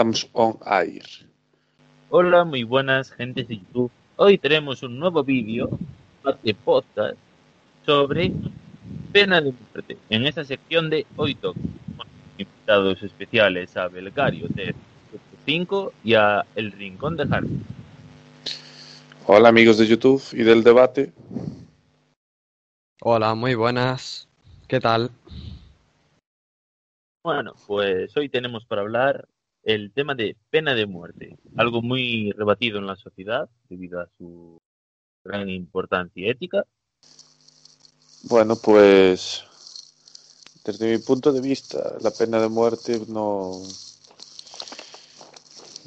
estamos on air. Hola, muy buenas gente de YouTube. Hoy tenemos un nuevo vídeo de podcast sobre pena de muerte. En esta sección de Hoy Talk, invitados especiales a Belgario de 5 y a El Rincón de Harvey. Hola amigos de YouTube y del debate. Hola, muy buenas. ¿Qué tal? Bueno, pues hoy tenemos para hablar el tema de pena de muerte, algo muy rebatido en la sociedad debido a su gran importancia ética. Bueno, pues desde mi punto de vista, la pena de muerte no,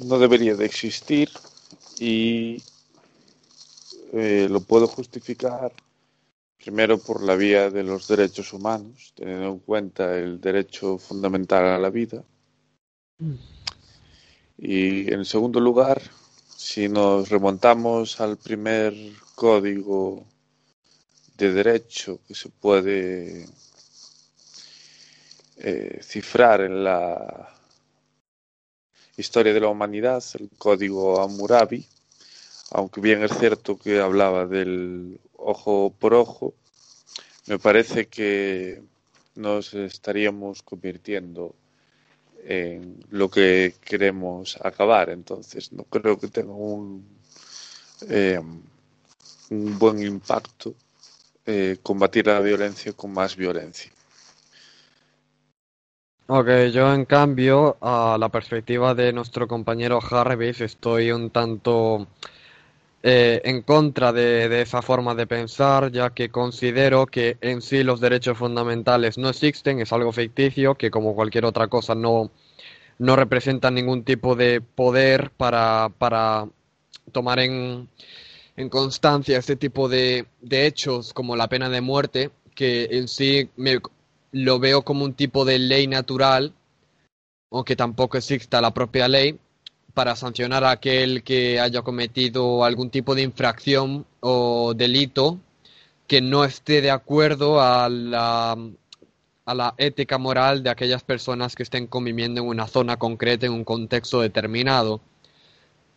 no debería de existir y eh, lo puedo justificar primero por la vía de los derechos humanos, teniendo en cuenta el derecho fundamental a la vida. Y en segundo lugar, si nos remontamos al primer código de derecho que se puede eh, cifrar en la historia de la humanidad, el código Hammurabi, aunque bien es cierto que hablaba del ojo por ojo, me parece que nos estaríamos convirtiendo en lo que queremos acabar. Entonces, no creo que tenga un, eh, un buen impacto eh, combatir la violencia con más violencia. Ok, yo en cambio, a la perspectiva de nuestro compañero Harvis, estoy un tanto eh, en contra de, de, esa forma de pensar, ya que considero que en sí los derechos fundamentales no existen, es algo ficticio, que como cualquier otra cosa no, no representan ningún tipo de poder para, para tomar en, en, constancia este tipo de, de, hechos como la pena de muerte, que en sí me, lo veo como un tipo de ley natural, aunque tampoco exista la propia ley, para sancionar a aquel que haya cometido algún tipo de infracción o delito que no esté de acuerdo a la, a la ética moral de aquellas personas que estén conviviendo en una zona concreta, en un contexto determinado.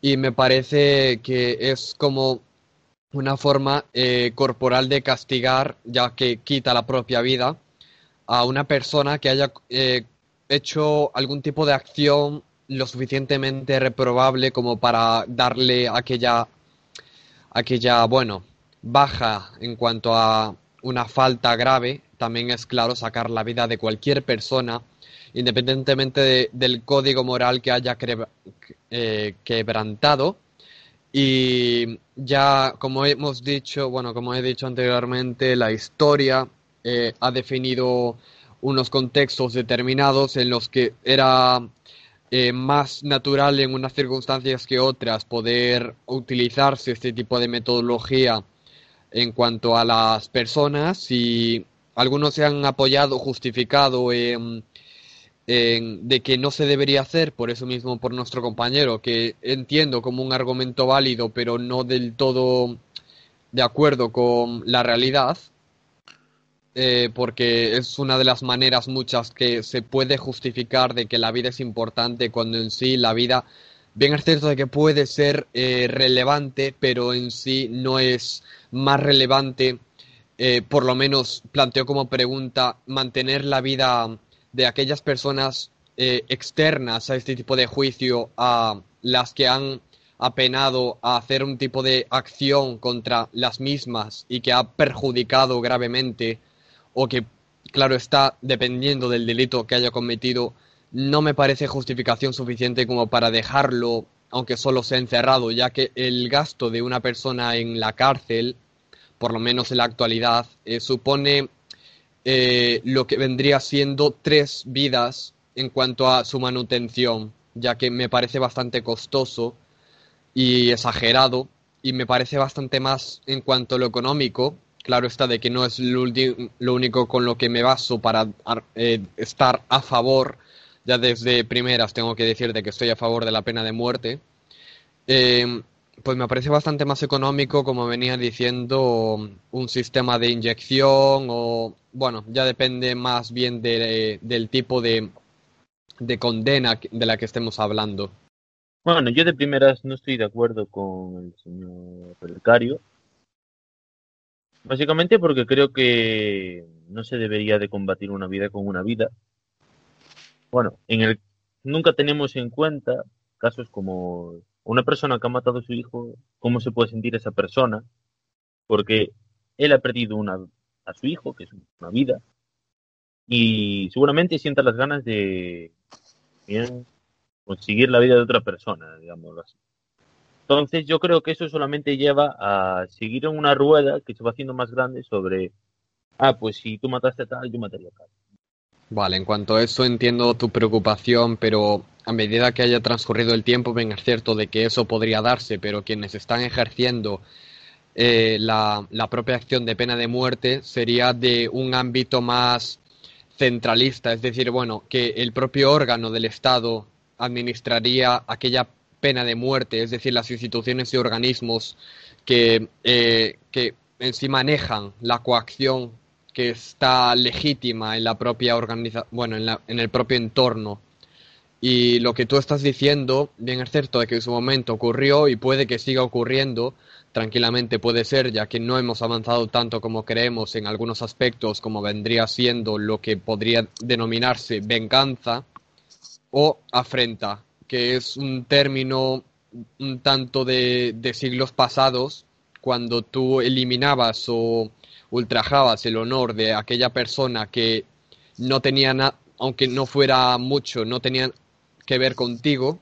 Y me parece que es como una forma eh, corporal de castigar, ya que quita la propia vida, a una persona que haya eh, hecho algún tipo de acción lo suficientemente reprobable como para darle aquella, aquella, bueno, baja en cuanto a una falta grave, también es claro sacar la vida de cualquier persona, independientemente de, del código moral que haya eh, quebrantado. Y ya, como hemos dicho, bueno, como he dicho anteriormente, la historia eh, ha definido unos contextos determinados en los que era eh, más natural en unas circunstancias que otras poder utilizarse este tipo de metodología en cuanto a las personas y algunos se han apoyado, justificado en, de que no se debería hacer, por eso mismo por nuestro compañero, que entiendo como un argumento válido, pero no del todo de acuerdo con la realidad. Eh, porque es una de las maneras muchas que se puede justificar de que la vida es importante cuando en sí la vida, bien es cierto de que puede ser eh, relevante, pero en sí no es más relevante, eh, por lo menos planteo como pregunta, mantener la vida de aquellas personas externas a este tipo de juicio, a las que han apenado a hacer un tipo de acción contra las mismas y que ha perjudicado gravemente o que, claro está, dependiendo del delito que haya cometido, no me parece justificación suficiente como para dejarlo, aunque solo sea encerrado, ya que el gasto de una persona en la cárcel, por lo menos en la actualidad, eh, supone eh, lo que vendría siendo tres vidas en cuanto a su manutención, ya que me parece bastante costoso y exagerado, y me parece bastante más en cuanto a lo económico, Claro está de que no es lo, lo único con lo que me baso para eh, estar a favor. Ya desde primeras tengo que decirte que estoy a favor de la pena de muerte. Eh, pues me parece bastante más económico, como venía diciendo, un sistema de inyección o, bueno, ya depende más bien de, del tipo de, de condena de la que estemos hablando. Bueno, yo de primeras no estoy de acuerdo con el señor Relicario. Básicamente porque creo que no se debería de combatir una vida con una vida. Bueno, en el nunca tenemos en cuenta casos como una persona que ha matado a su hijo, cómo se puede sentir esa persona, porque él ha perdido una, a su hijo, que es una vida, y seguramente sienta las ganas de conseguir la vida de otra persona, digámoslo así. Entonces yo creo que eso solamente lleva a seguir en una rueda que se va haciendo más grande sobre, ah, pues si tú mataste a tal, yo mataría a tal. Vale, en cuanto a eso entiendo tu preocupación, pero a medida que haya transcurrido el tiempo, bien es cierto de que eso podría darse, pero quienes están ejerciendo eh, la, la propia acción de pena de muerte sería de un ámbito más centralista, es decir, bueno, que el propio órgano del Estado administraría aquella pena de muerte, es decir, las instituciones y organismos que, eh, que en sí manejan la coacción que está legítima en la propia organización, bueno, en, en el propio entorno. Y lo que tú estás diciendo, bien es cierto de que en su momento ocurrió y puede que siga ocurriendo, tranquilamente puede ser, ya que no hemos avanzado tanto como creemos en algunos aspectos, como vendría siendo lo que podría denominarse venganza o afrenta, que es un término un tanto de, de siglos pasados, cuando tú eliminabas o ultrajabas el honor de aquella persona que no tenía nada, aunque no fuera mucho, no tenía que ver contigo,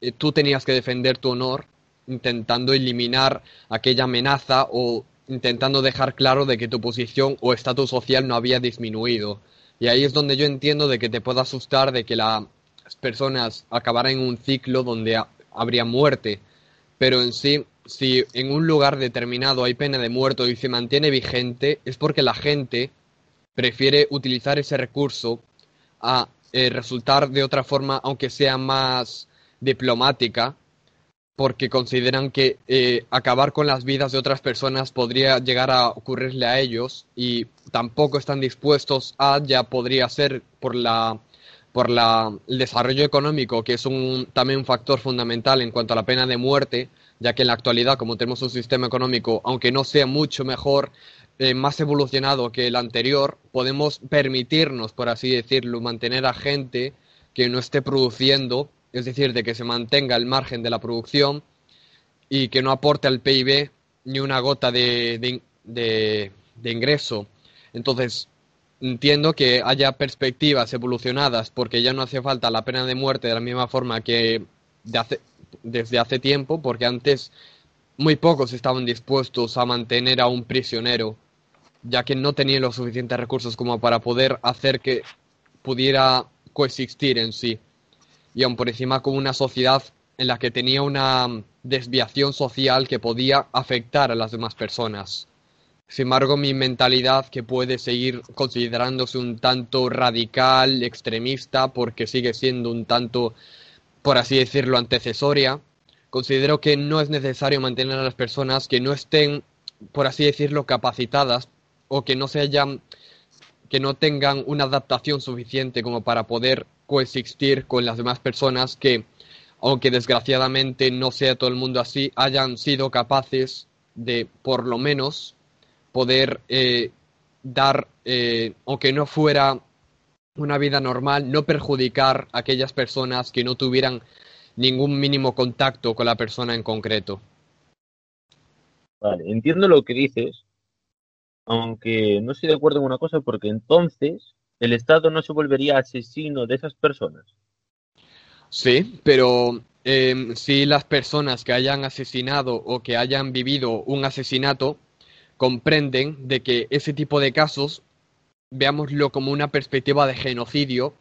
eh, tú tenías que defender tu honor intentando eliminar aquella amenaza o intentando dejar claro de que tu posición o estatus social no había disminuido. Y ahí es donde yo entiendo de que te pueda asustar de que las personas acabaran en un ciclo donde habría muerte. Pero en sí, si en un lugar determinado hay pena de muerte y se mantiene vigente, es porque la gente prefiere utilizar ese recurso a eh, resultar de otra forma, aunque sea más diplomática, porque consideran que eh, acabar con las vidas de otras personas podría llegar a ocurrirle a ellos y tampoco están dispuestos a, ya podría ser por la por la, el desarrollo económico, que es un, también un factor fundamental en cuanto a la pena de muerte, ya que en la actualidad, como tenemos un sistema económico, aunque no sea mucho mejor, eh, más evolucionado que el anterior, podemos permitirnos, por así decirlo, mantener a gente que no esté produciendo es decir, de que se mantenga el margen de la producción y que no aporte al PIB ni una gota de, ingreso. Entonces, entiendo que haya perspectivas evolucionadas porque ya no hace falta la pena de muerte de la misma forma que desde hace tiempo, porque antes muy pocos estaban dispuestos a mantener a un prisionero, ya que no tenían los suficientes recursos como para poder hacer que pudiera coexistir en sí y aún por encima con una sociedad en la que tenía una desviación social que podía afectar a las demás personas. Sin embargo, mi mentalidad, que puede seguir considerándose un tanto radical, extremista, porque sigue siendo un tanto, por así decirlo, antecesoria, considero que no es necesario mantener a las personas que no estén, por así decirlo, capacitadas o que no se hayan, que no tengan una adaptación suficiente como para poder coexistir con las demás personas que, aunque desgraciadamente no sea todo el mundo así, hayan sido capaces de, por lo menos, poder eh, dar, eh, aunque no fuera una vida normal, no perjudicar a aquellas personas que no tuvieran ningún mínimo contacto con la persona en concreto. Vale, entiendo lo que dices, aunque no estoy de acuerdo en una cosa, porque entonces el Estado no se volvería asesino de esas personas. Sí, pero em, si las personas que hayan asesinado o que hayan vivido un asesinato comprenden de que ese tipo de casos, veámoslo como una perspectiva de genocidio,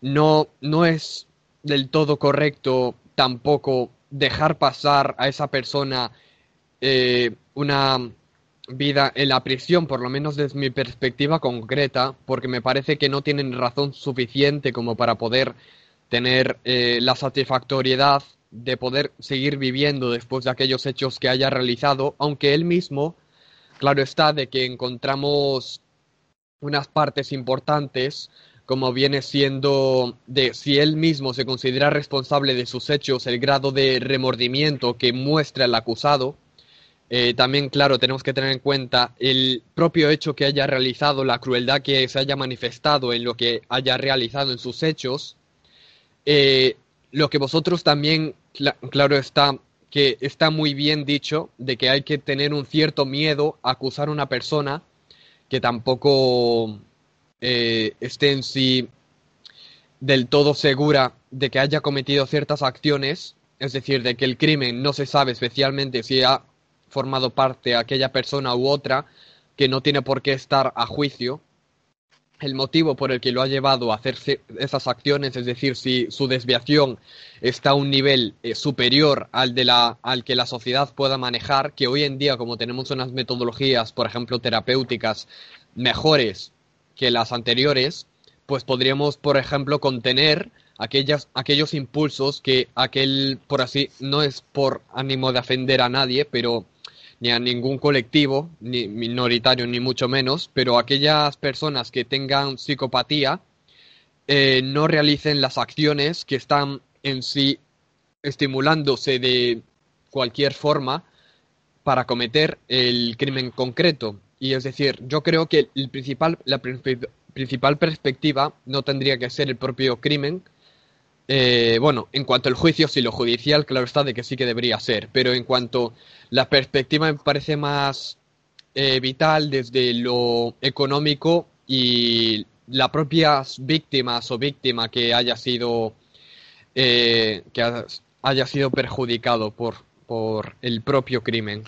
no, no es del todo correcto tampoco dejar pasar a esa persona eh, una vida en la prisión, por lo menos desde mi perspectiva concreta, porque me parece que no tienen razón suficiente como para poder tener eh, la satisfactoriedad de poder seguir viviendo después de aquellos hechos que haya realizado, aunque él mismo, claro está, de que encontramos unas partes importantes como viene siendo de si él mismo se considera responsable de sus hechos, el grado de remordimiento que muestra el acusado. Eh, también, claro, tenemos que tener en cuenta el propio hecho que haya realizado, la crueldad que se haya manifestado en lo que haya realizado en sus hechos. Eh, lo que vosotros también, claro está, que está muy bien dicho, de que hay que tener un cierto miedo a acusar a una persona que tampoco eh, esté en sí del todo segura de que haya cometido ciertas acciones, es decir, de que el crimen no se sabe especialmente si ha formado parte aquella persona u otra, que no tiene por qué estar a juicio, el motivo por el que lo ha llevado a hacer esas acciones, es decir, si su desviación está a un nivel eh, superior al, de la, al que la sociedad pueda manejar, que hoy en día, como tenemos unas metodologías, por ejemplo, terapéuticas mejores que las anteriores, pues podríamos, por ejemplo, contener aquellas, aquellos impulsos que aquel, por así, no es por ánimo de ofender a nadie, pero ni a ningún colectivo, ni minoritario ni mucho menos, pero aquellas personas que tengan psicopatía eh, no realicen las acciones que están en sí estimulándose de cualquier forma para cometer el crimen concreto. Y es decir, yo creo que el principal, la principal perspectiva no tendría que ser el propio crimen, eh, bueno, en cuanto al juicio, sí, lo judicial, claro está de que sí que debería ser, pero en cuanto la perspectiva me parece más eh, vital desde lo económico y las propias víctimas o víctima que haya sido eh, que haya sido perjudicado por, por el propio crimen.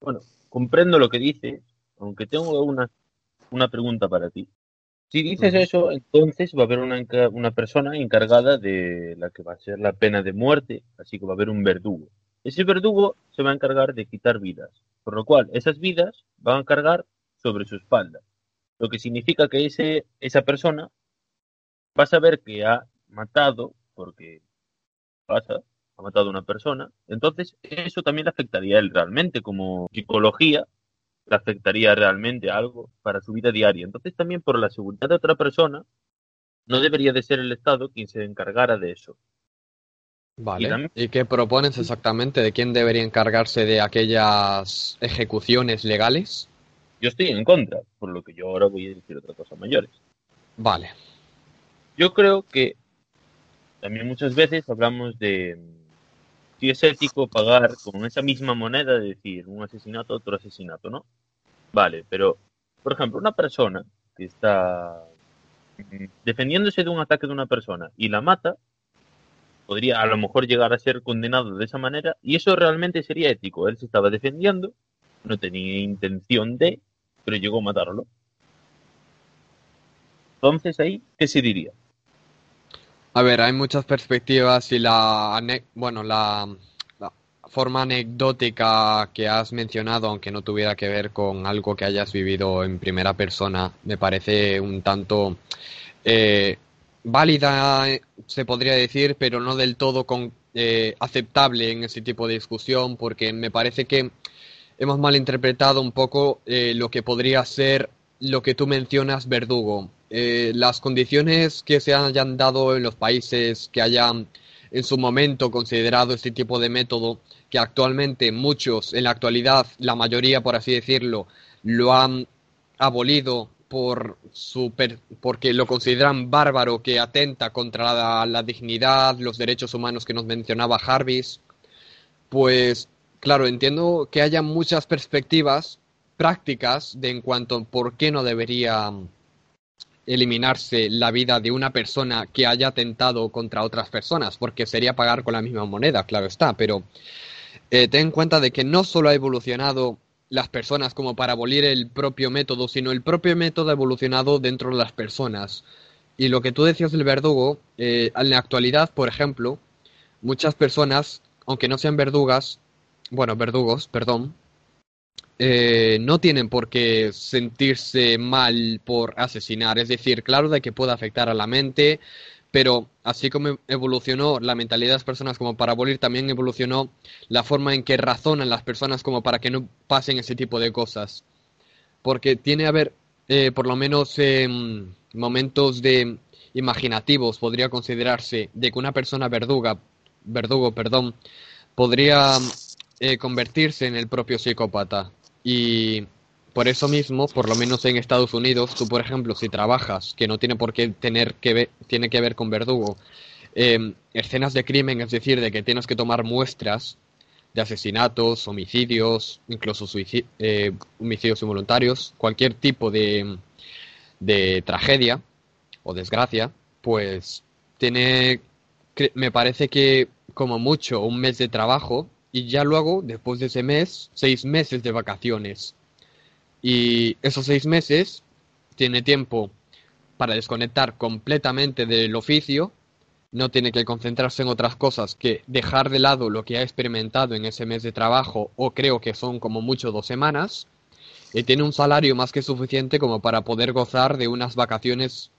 Bueno, comprendo lo que dices, aunque tengo una, una pregunta para ti. Si dices eso, entonces va a haber una, una, persona encargada de la que va a ser la pena de muerte, así que va a haber un verdugo. Ese verdugo se va a encargar de quitar vidas, por lo cual esas vidas van a cargar sobre su espalda, lo que significa que ese, esa persona va a saber que ha matado, porque pasa, ha matado a una persona, entonces eso también le afectaría a él realmente como psicología le afectaría realmente algo para su vida diaria. Entonces también por la seguridad de otra persona, no debería de ser el Estado quien se encargara de eso. Vale. ¿Y, qué propones exactamente? ¿De quién debería encargarse de aquellas ejecuciones legales? Yo estoy en contra, por lo que yo ahora voy a decir otra cosa mayores. Vale. Yo creo que también muchas veces hablamos de si es ético pagar con esa misma moneda, de decir, un asesinato, otro asesinato, ¿no? Vale, pero, por ejemplo, una persona que está defendiéndose de un ataque de una persona y la mata, podría a lo mejor llegar a ser condenado de esa manera y eso realmente sería ético. Él se estaba defendiendo, no tenía intención de, pero llegó a matarlo. Entonces ahí, ¿qué se diría? A ver, hay muchas perspectivas y la, bueno, la, forma anecdótica que has mencionado, aunque no tuviera que ver con algo que hayas vivido en primera persona, me parece un tanto eh, válida, se podría decir, pero no del todo con, eh, aceptable en ese tipo de discusión, porque me parece que hemos malinterpretado un poco eh, lo que podría ser lo que tú mencionas, verdugo. Eh, las condiciones que se hayan dado en los países que hayan en su momento considerado este tipo de método, que actualmente muchos, en la actualidad, la mayoría, por así decirlo, lo han abolido por su porque lo consideran bárbaro que atenta contra la, la, dignidad, los derechos humanos que nos mencionaba Jarvis, pues claro, entiendo que haya muchas perspectivas prácticas de en cuanto a por qué no debería eliminarse la vida de una persona que haya atentado contra otras personas, porque sería pagar con la misma moneda, claro está, pero eh, ten en cuenta de que no solo ha evolucionado las personas como para abolir el propio método, sino el propio método ha evolucionado dentro de las personas. Y lo que tú decías del verdugo, eh, en la actualidad, por ejemplo, muchas personas, aunque no sean verdugas, bueno, verdugos, perdón, eh, no tienen por qué sentirse mal por asesinar. Es decir, claro de que puede afectar a la mente, pero así como evolucionó la mentalidad de las personas como para abolir, también evolucionó la forma en que razonan las personas como para que no pasen ese tipo de cosas. Porque tiene a ver, eh, por lo menos, momentos de imaginativos podría considerarse de que una persona verduga, verdugo, perdón, podría eh, convertirse en el propio psicópata. Y por eso mismo, por lo menos en Estados Unidos, tú, por ejemplo, si trabajas, que no tiene por qué tener que ver, tiene que ver con verdugo, em, escenas de crimen, es decir, de que tienes que tomar muestras de asesinatos, homicidios, incluso eh, homicidios involuntarios, cualquier tipo de, de tragedia o desgracia, pues tiene, me parece que como mucho un mes de trabajo y ya luego, después de ese mes, seis meses de vacaciones. Y esos seis meses tiene tiempo para desconectar completamente del oficio, no tiene que concentrarse en otras cosas que dejar de lado lo que ha experimentado en ese mes de trabajo o creo que son como mucho dos semanas y tiene un salario más que suficiente como para poder gozar de unas vacaciones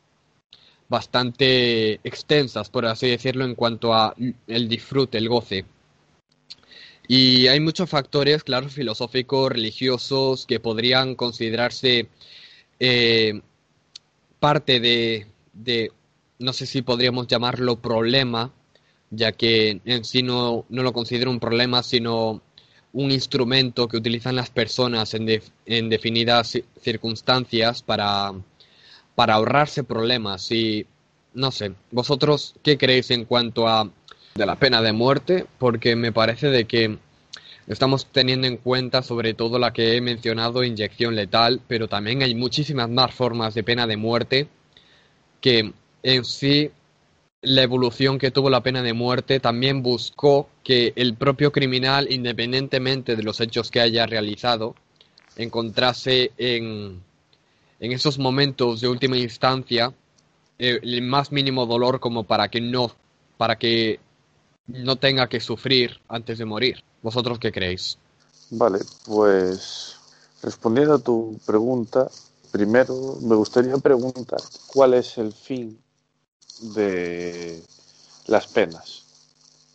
bastante extensas, por así decirlo, en cuanto a el disfrute, el goce. Y hay muchos factores, claro, filosóficos, religiosos, que podrían considerarse eh, parte de, de, no sé si podríamos llamarlo problema, ya que en sí no, no lo considero un problema, sino un instrumento que utilizan las personas en, en definidas circunstancias para, para ahorrarse problemas. Y no sé, vosotros, ¿qué creéis en cuanto a de la pena de muerte? Porque me parece de que Estamos teniendo en cuenta sobre todo la que he mencionado, inyección letal, pero también hay muchísimas más formas de pena de muerte que en sí la evolución que tuvo la pena de muerte también buscó que el propio criminal, independientemente de los hechos que haya realizado, encontrase en, en esos momentos de última instancia eh, el más mínimo dolor como para que no para que no tenga que sufrir antes de morir. ¿Vosotros qué creéis? Vale, pues respondiendo a tu pregunta, primero me gustaría preguntar cuál es el fin de las penas.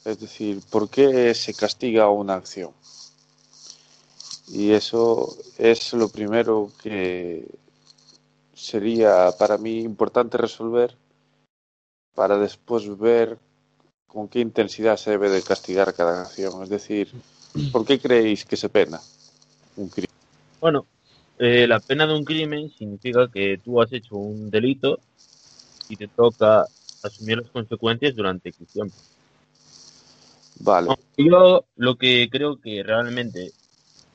Es decir, ¿por qué se castiga una acción? Y eso es lo primero que sería para mí importante resolver para después ver con qué intensidad se debe de castigar cada acción. Es decir, ¿por qué creéis que se pena un crimen? Bueno, eh, la pena de un crimen significa que tú has hecho un delito y te toca asumir las consecuencias durante X tiempo. Vale. Yo lo que creo que realmente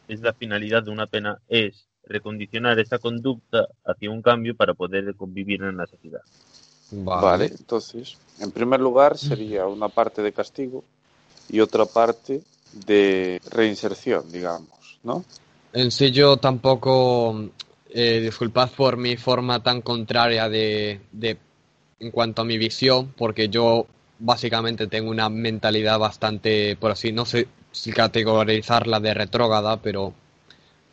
es la finalidad de una pena es recondicionar esa conducta hacia un cambio para poder convivir en la sociedad. Vale. entonces, en primer lugar sería una parte de castigo y otra parte de reinserción, digamos, ¿no? En sí yo tampoco, eh, disculpad por mi forma tan contraria de, de, en cuanto a mi visión, porque yo básicamente tengo una mentalidad bastante, por así, no sé si categorizarla de retrógrada, pero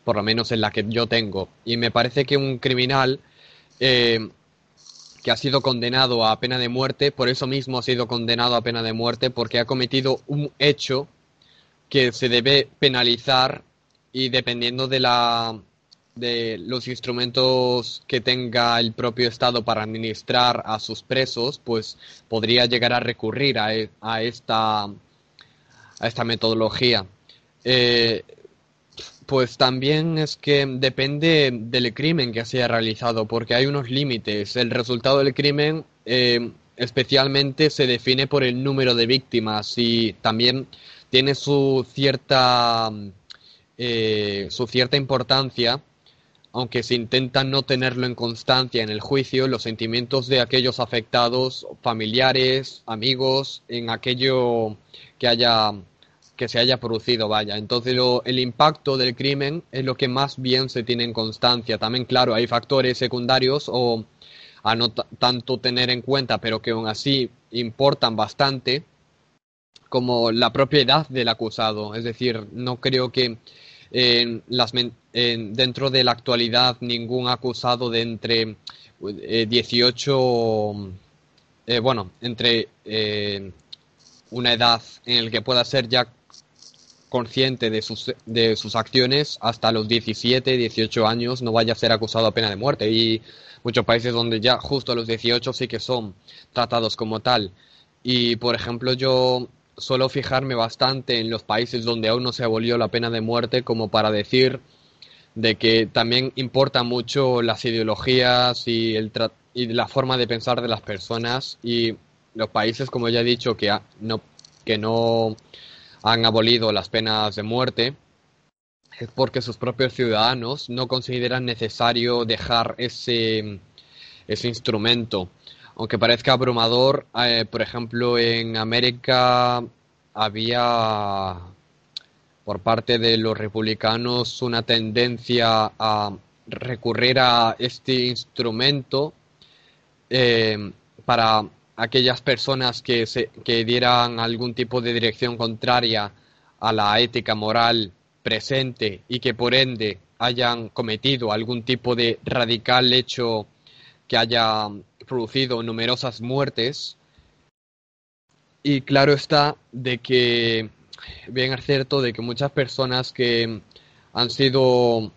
por lo menos en la que yo tengo. Y me parece que un criminal eh, que ha sido condenado a pena de muerte, por eso mismo ha sido condenado a pena de muerte, porque ha cometido un hecho que se debe penalizar y dependiendo de la de los instrumentos que tenga el propio Estado para administrar a sus presos, pues podría llegar a recurrir a, e, a esta a esta metodología. Eh, pues también es que depende del crimen que se haya realizado, porque hay unos límites. El resultado del crimen eh, especialmente se define por el número de víctimas y también tiene su cierta, eh, su cierta importancia, aunque se intenta no tenerlo en constancia en el juicio, los sentimientos de aquellos afectados, familiares, amigos, en aquello que haya que se haya producido, vaya. Entonces el impacto del crimen es lo que más bien se tiene en constancia. También, claro, hay factores secundarios o a no tanto tener en cuenta, pero que aún así importan bastante, como la propiedad del acusado. Es decir, no creo que en las, dentro de la actualidad ningún acusado de entre 18, eh, eh, bueno, entre eh, una edad en el que pueda ser ya consciente de sus, de sus acciones hasta los 17, 18 años no vaya a ser acusado a pena de muerte. Y muchos países donde ya justo a los 18 sí que son tratados como tal. Y por ejemplo, yo suelo fijarme bastante en los países donde aún no se abolió la pena de muerte como para decir de que también importa mucho las ideologías y, el y la forma de pensar de las personas y los países, como ya he dicho, que no, que no han abolido las penas de muerte, es porque sus propios ciudadanos no consideran necesario dejar ese, ese instrumento. Aunque parezca abrumador, eh, por ejemplo, en América había por parte de los republicanos una tendencia a recurrir a este instrumento eh, para aquellas personas que, se, que dieran algún tipo de dirección contraria a la ética moral presente y que por ende hayan cometido algún tipo de radical hecho que haya producido numerosas muertes. Y claro está de que bien es cierto de que muchas personas que han sido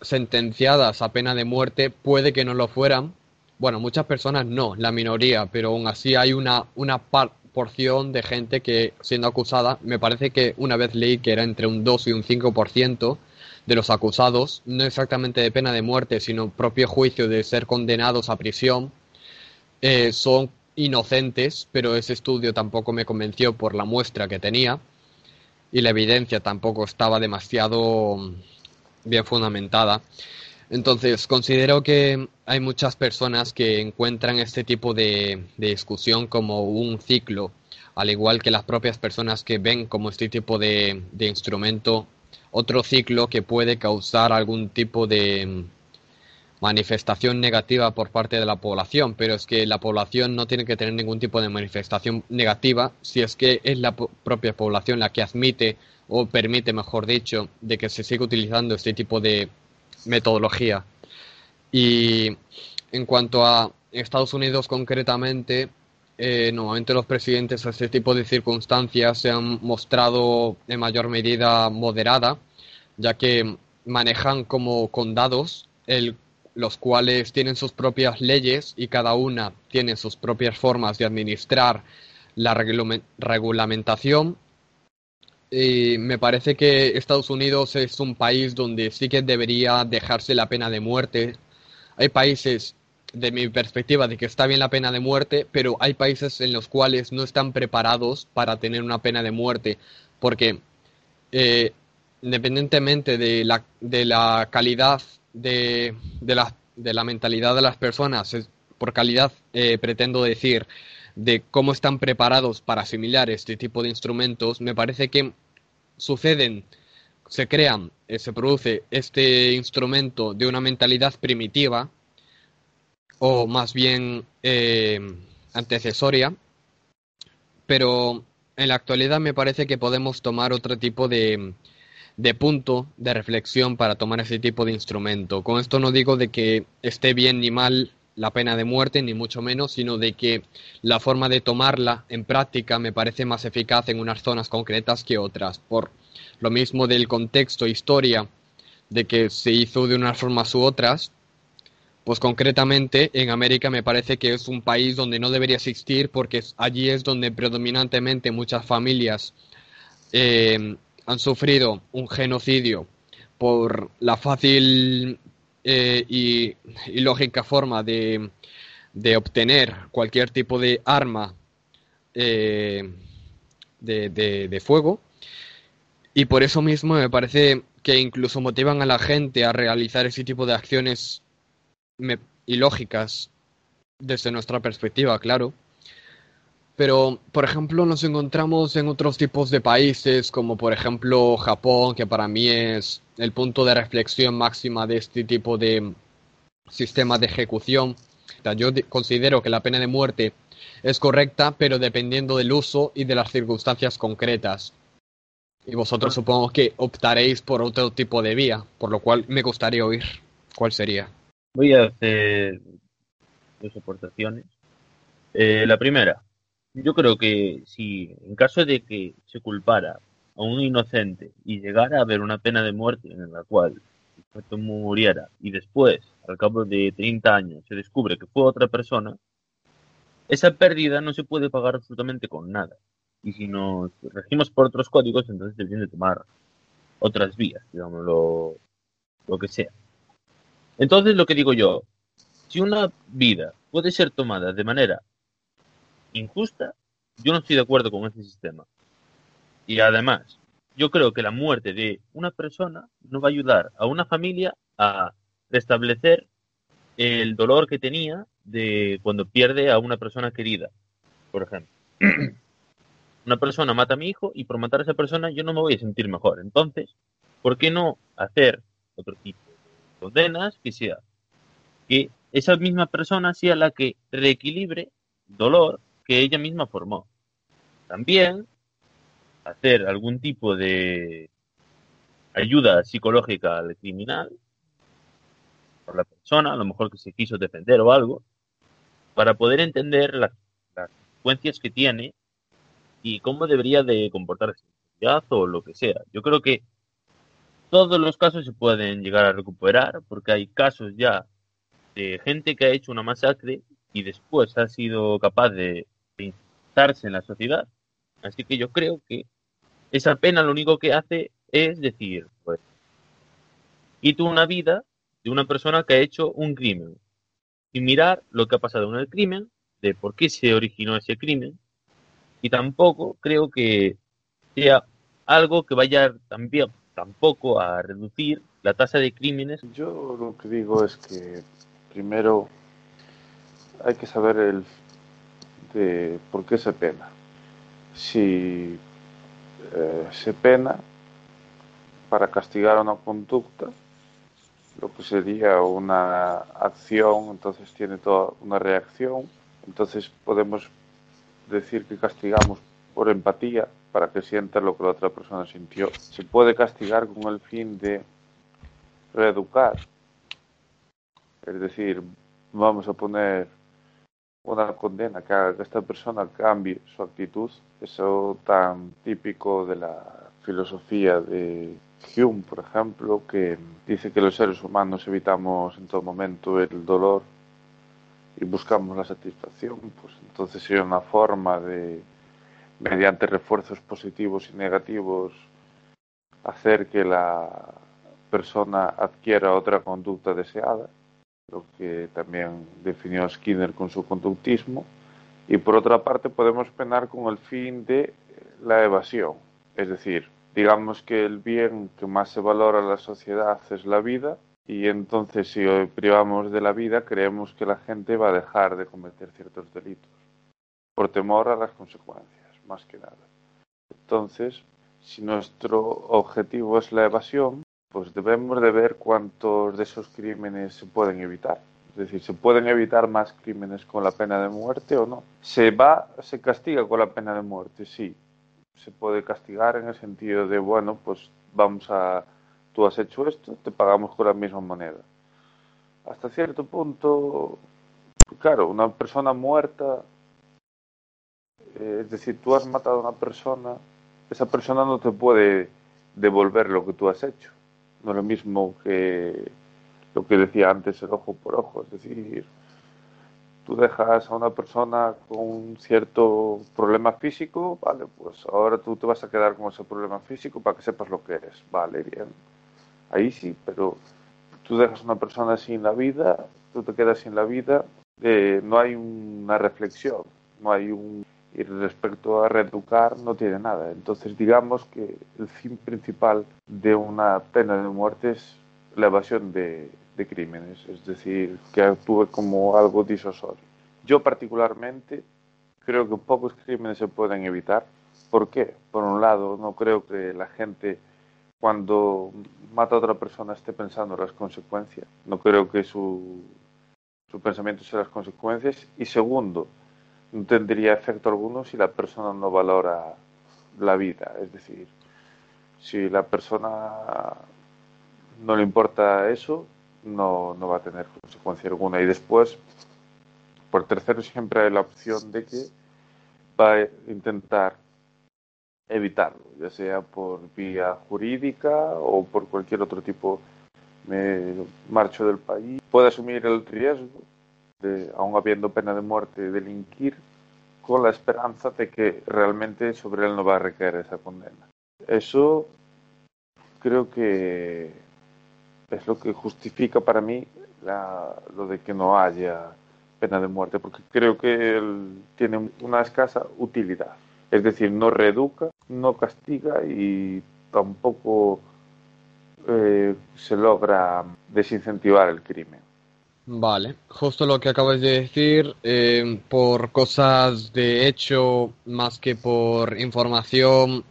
sentenciadas a pena de muerte puede que no lo fueran. Bueno, muchas personas no, la minoría, pero aún así hay una, una porción de gente que siendo acusada, me parece que una vez leí que era entre un 2 y un 5% de los acusados, no exactamente de pena de muerte, sino propio juicio de ser condenados a prisión, eh, son inocentes, pero ese estudio tampoco me convenció por la muestra que tenía y la evidencia tampoco estaba demasiado mm, bien fundamentada. Entonces, considero que hay muchas personas que encuentran este tipo de, discusión como un ciclo, al igual que las propias personas que ven como este tipo de instrumento otro ciclo que puede causar algún tipo de, manifestación negativa por parte de la población, pero es que la población no tiene que tener ningún tipo de manifestación negativa si es que es la propia población la que admite o permite, mejor dicho, de que se siga utilizando este tipo de metodología. Y en cuanto a Estados Unidos concretamente, eh, normalmente los presidentes a este tipo de circunstancias se han mostrado en mayor medida moderada, ya que manejan como condados los cuales tienen sus propias leyes y cada una tiene sus propias formas de administrar la regulamentación. Y me parece que Estados Unidos es un país donde sí que debería dejarse la pena de muerte. Hay países, de mi perspectiva, de que está bien la pena de muerte, pero hay países en los cuales no están preparados para tener una pena de muerte, porque eh, independientemente de la, de la calidad de, de, la, de la mentalidad de las personas, por calidad eh, pretendo decir, de cómo están preparados para asimilar este tipo de instrumentos, me parece que suceden, se crean, eh, se produce este instrumento de una mentalidad primitiva, o más bien eh, antecesoria, pero en la actualidad me parece que podemos tomar otro tipo de, de punto de reflexión para tomar ese tipo de instrumento. Con esto no digo de que esté bien ni mal la pena de muerte, ni mucho menos, sino de que la forma de tomarla en práctica me parece más eficaz en unas zonas concretas que otras, por lo mismo del contexto, historia, de que se hizo de unas formas u otras, pues concretamente en América me parece que es un país donde no debería existir porque allí es donde predominantemente muchas familias eh, han sufrido un genocidio por la fácil eh, y, lógica forma de, obtener cualquier tipo de arma eh, de, fuego. Y por eso mismo me parece que incluso motivan a la gente a realizar ese tipo de acciones ilógicas desde nuestra perspectiva, claro. Pero, por ejemplo, nos encontramos en otros tipos de países, como por ejemplo Japón, que para mí es el punto de reflexión máxima de este tipo de sistema de ejecución. Yo considero que la pena de muerte es correcta, pero dependiendo del uso y de las circunstancias concretas. Y vosotros supongo que optaréis por otro tipo de vía, por lo cual me gustaría oír cuál sería. Voy a hacer dos aportaciones. Eh, la primera, yo creo que si en caso de que se culpara a un inocente y llegara a haber una pena de muerte en la cual el muriera y después, al cabo de 30 años, se descubre que fue otra persona, esa pérdida no se puede pagar absolutamente con nada. Y si nos regimos por otros códigos, entonces se de tomar otras vías, digamos, lo que sea. Entonces, lo que digo yo, si una vida puede ser tomada de manera injusta, yo no estoy de acuerdo con ese sistema. Y además, yo creo que la muerte de una persona no va a ayudar a una familia a restablecer el dolor que tenía de cuando pierde a una persona querida, por ejemplo. una persona mata a mi hijo y por matar a esa persona yo no me voy a sentir mejor. Entonces, ¿por qué no hacer otro tipo de condenas que sea que esa misma persona sea la que reequilibre dolor que ella misma formó? También hacer algún tipo de ayuda psicológica al criminal por la persona, a lo mejor que se quiso defender o algo, para poder entender las, consecuencias que tiene y cómo debería de comportarse o lo que sea. Yo creo que todos los casos se pueden llegar a recuperar porque hay casos ya de gente que ha hecho una masacre y después ha sido capaz de, de en la sociedad. Así que yo creo que esa pena lo único que hace es decir, pues, quito una vida de una persona que ha hecho un crimen y mirar lo que ha pasado en el crimen, de por qué se originó ese crimen, y tampoco creo que sea algo que vaya también tampoco a reducir la tasa de crímenes. Yo lo que digo es que primero hay que saber el de por qué se pena. Si eh, se pena para castigar una conducta, lo que sería una acción, entonces tiene toda una reacción, entonces podemos decir que castigamos por empatía para que sienta lo que la otra persona sintió. Se puede castigar con el fin de reeducar, es decir, vamos a poner una condena que que esta persona cambie su actitud, eso tan típico de la filosofía de Hume, por ejemplo, que dice que los seres humanos evitamos en todo momento el dolor y buscamos la satisfacción, pues entonces sería una forma de, mediante refuerzos positivos y negativos, hacer que la persona adquiera otra conducta deseada, lo que también definió Skinner con su conductismo, y por otra parte podemos penar con el fin de la evasión, es decir, digamos que el bien que más se valora en la sociedad es la vida y entonces si privamos de la vida creemos que la gente va a dejar de cometer ciertos delitos por temor a las consecuencias, más que nada. Entonces, si nuestro objetivo es la evasión, pues debemos de ver cuántos de esos crímenes se pueden evitar. Es decir, ¿se pueden evitar más crímenes con la pena de muerte o no? ¿Se va, se castiga con la pena de muerte? Sí, se puede castigar en el sentido de, bueno, pues vamos a, tú has hecho esto, te pagamos con la misma moneda. Hasta cierto punto, claro, una persona muerta, eh, es decir, tú has matado a una persona, esa persona no te puede devolver lo que tú has hecho. No es lo mismo que lo que decía antes el ojo por ojo, es decir, tú dejas a una persona con un cierto problema físico, vale, pues ahora tú te vas a quedar con ese problema físico para que sepas lo que eres, vale, bien. Ahí sí, pero tú dejas a una persona sin la vida, tú te quedas sin la vida, eh, no hay una reflexión, no hay un... Y respecto a reeducar, no tiene nada. Entonces, digamos que el fin principal de una pena de muerte es la evasión de, de crímenes, es decir, que actúe como algo disuasorio. Yo particularmente creo que pocos crímenes se pueden evitar. ¿Por qué? Por un lado, no creo que la gente cuando mata a otra persona esté pensando en las consecuencias. No creo que su, su pensamiento sea las consecuencias. Y segundo, no tendría efecto alguno si la persona no valora la vida. Es decir, si la persona no le importa eso, no, no va a tener consecuencia alguna. Y después, por tercero, siempre hay la opción de que va a intentar evitarlo, ya sea por vía jurídica o por cualquier otro tipo me marcho del país, puede asumir el riesgo de, aun habiendo pena de muerte, delinquir con la esperanza de que realmente sobre él no va a recaer esa condena. Eso creo que es lo que justifica para mí la, lo de que no haya pena de muerte, porque creo que él tiene una escasa utilidad. Es decir, no reeduca, no castiga y tampoco eh, se logra desincentivar el crimen. Vale, justo lo que acabas de decir, eh, por cosas de hecho más que por información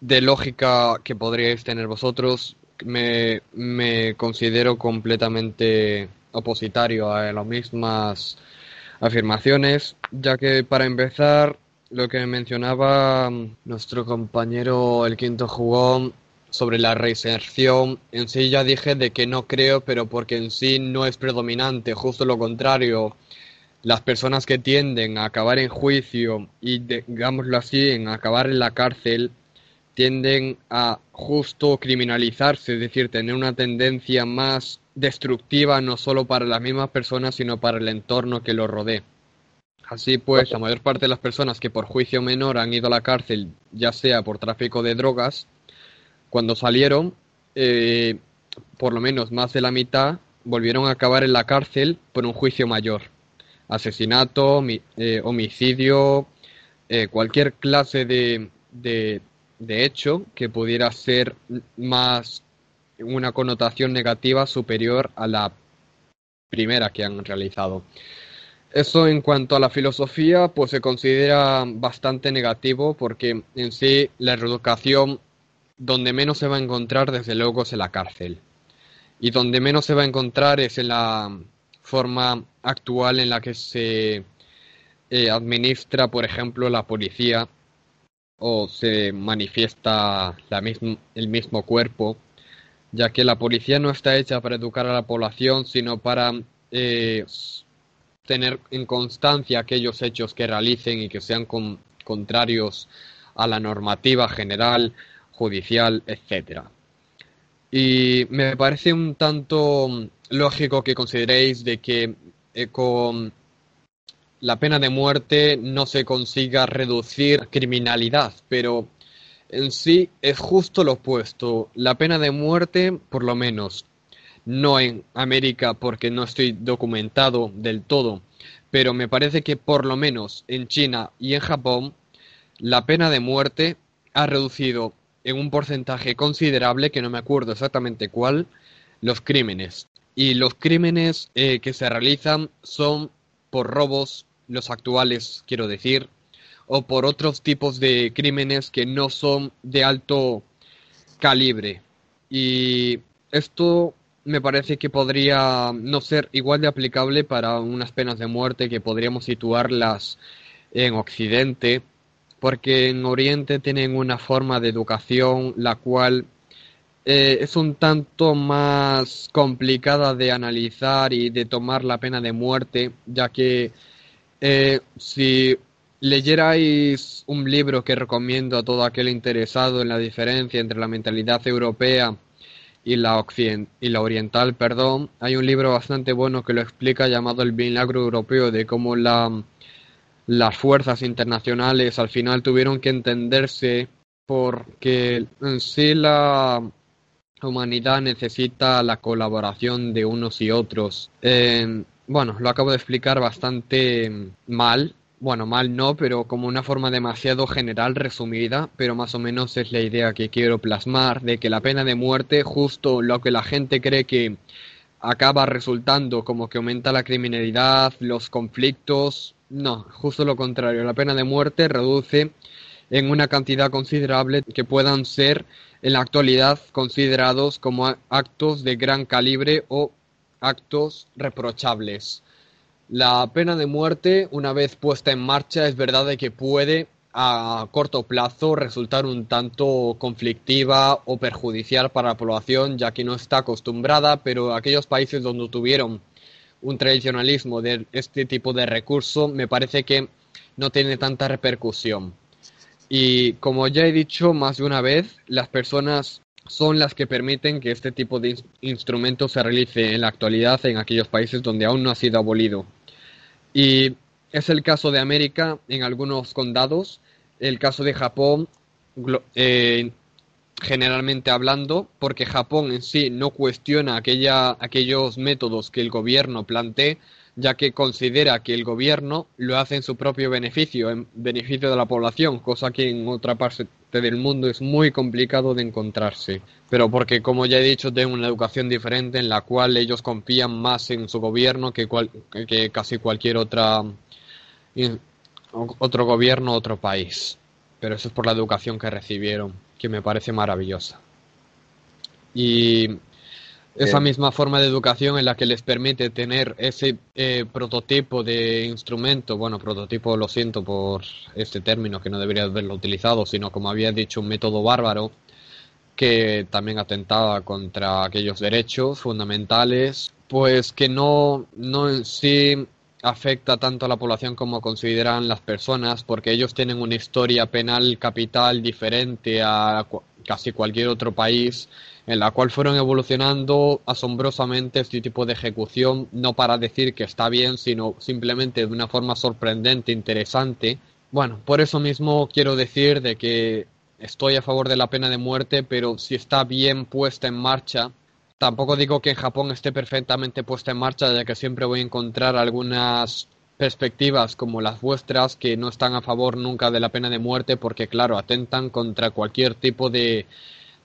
de lógica que podríais tener vosotros, me, me considero completamente opositario a las mismas afirmaciones, ya que para empezar, lo que mencionaba nuestro compañero el quinto jugón sobre la reinserción, en sí ya dije de que no creo, pero porque en sí no es predominante, justo lo contrario. Las personas que tienden a acabar en juicio y, digámoslo así, en acabar en la cárcel, tienden a justo criminalizarse, es decir, tener una tendencia más destructiva no solo para las mismas personas, sino para el entorno que los rodea. Así pues, la mayor parte de las personas que por juicio menor han ido a la cárcel, ya sea por tráfico de drogas, cuando salieron, eh, por lo menos más de la mitad volvieron a acabar en la cárcel por un juicio mayor. Asesinato, eh, homicidio, eh, cualquier clase de, de, de hecho que pudiera ser más una connotación negativa superior a la primera que han realizado. Eso en cuanto a la filosofía, pues se considera bastante negativo porque en sí la reeducación donde menos se va a encontrar desde luego es en la cárcel. Y donde menos se va a encontrar es en la forma actual en la que se eh, administra, por ejemplo, la policía o se manifiesta el mismo cuerpo ya que la policía no está hecha para educar a la población, sino para eh, tener en constancia aquellos hechos que realicen y que sean contrarios a la normativa general, judicial, etc. Y me parece un tanto lógico que consideréis de que eh, con la pena de muerte no se consiga reducir criminalidad, pero en sí es justo lo opuesto. La pena de muerte, por lo menos, no en América porque no estoy documentado del todo, pero me parece que por lo menos en China y en Japón, la pena de muerte ha reducido en un porcentaje considerable, que no me acuerdo exactamente cuál, los crímenes. Y los crímenes eh, que se realizan son por robos, los actuales, quiero decir, o por otros tipos de crímenes que no son de alto calibre. Y esto me parece que podría no ser igual de aplicable para unas penas de muerte que podríamos situarlas en Occidente, porque en Oriente tienen una forma de educación la cual eh, es un tanto más complicada de analizar y de tomar la pena de muerte, ya que eh, si leyerais un libro que recomiendo a todo aquel interesado en la diferencia entre la mentalidad europea y la, y la oriental, perdón, hay un libro bastante bueno que lo explica llamado El milagro europeo de cómo la, las fuerzas internacionales al final tuvieron que entenderse porque en sí la humanidad necesita la colaboración de unos y otros. Eh, bueno, lo acabo de explicar bastante mal, bueno, mal no, pero como una forma demasiado general, resumida, pero más o menos es la idea que quiero plasmar, de que la pena de muerte, justo lo que la gente cree que acaba resultando como que aumenta la criminalidad, los conflictos, no, justo lo contrario, la pena de muerte reduce en una cantidad considerable que puedan ser en la actualidad considerados como actos de gran calibre o actos reprochables. La pena de muerte, una vez puesta en marcha, es verdad de que puede a corto plazo resultar un tanto conflictiva o perjudicial para la población, ya que no está acostumbrada, pero aquellos países donde tuvieron un tradicionalismo de este tipo de recurso, me parece que no tiene tanta repercusión. Y como ya he dicho más de una vez, las personas son las que permiten que este tipo de instrumento se realice en la actualidad en aquellos países donde aún no ha sido abolido. Y es el caso de América en algunos condados, el caso de Japón eh, generalmente hablando, porque Japón en sí no cuestiona aquella, aquellos métodos que el gobierno plantee, ya que considera que el gobierno lo hace en su propio beneficio, en beneficio de la población, cosa que en otra parte del mundo es muy complicado de encontrarse. Pero porque, como ya he dicho, tienen una educación diferente en la cual ellos confían más en su gobierno que, que casi cualquier otra, otro gobierno, otro país. Pero eso es por la educación que recibieron, que me parece maravillosa. Y esa misma forma de educación en la que les permite tener ese eh, prototipo de instrumento, bueno, prototipo lo siento por este término que no debería haberlo utilizado, sino como había dicho, un método bárbaro que también atentaba contra aquellos derechos fundamentales, pues que no, no en sí afecta tanto a la población como consideran las personas, porque ellos tienen una historia penal capital diferente a casi cualquier otro país en la cual fueron evolucionando asombrosamente este tipo de ejecución, no para decir que está bien, sino simplemente de una forma sorprendente, interesante. Bueno, por eso mismo quiero decir de que estoy a favor de la pena de muerte, pero si está bien puesta en marcha, tampoco digo que en Japón esté perfectamente puesta en marcha, ya que siempre voy a encontrar algunas perspectivas como las vuestras que no están a favor nunca de la pena de muerte porque claro, atentan contra cualquier tipo de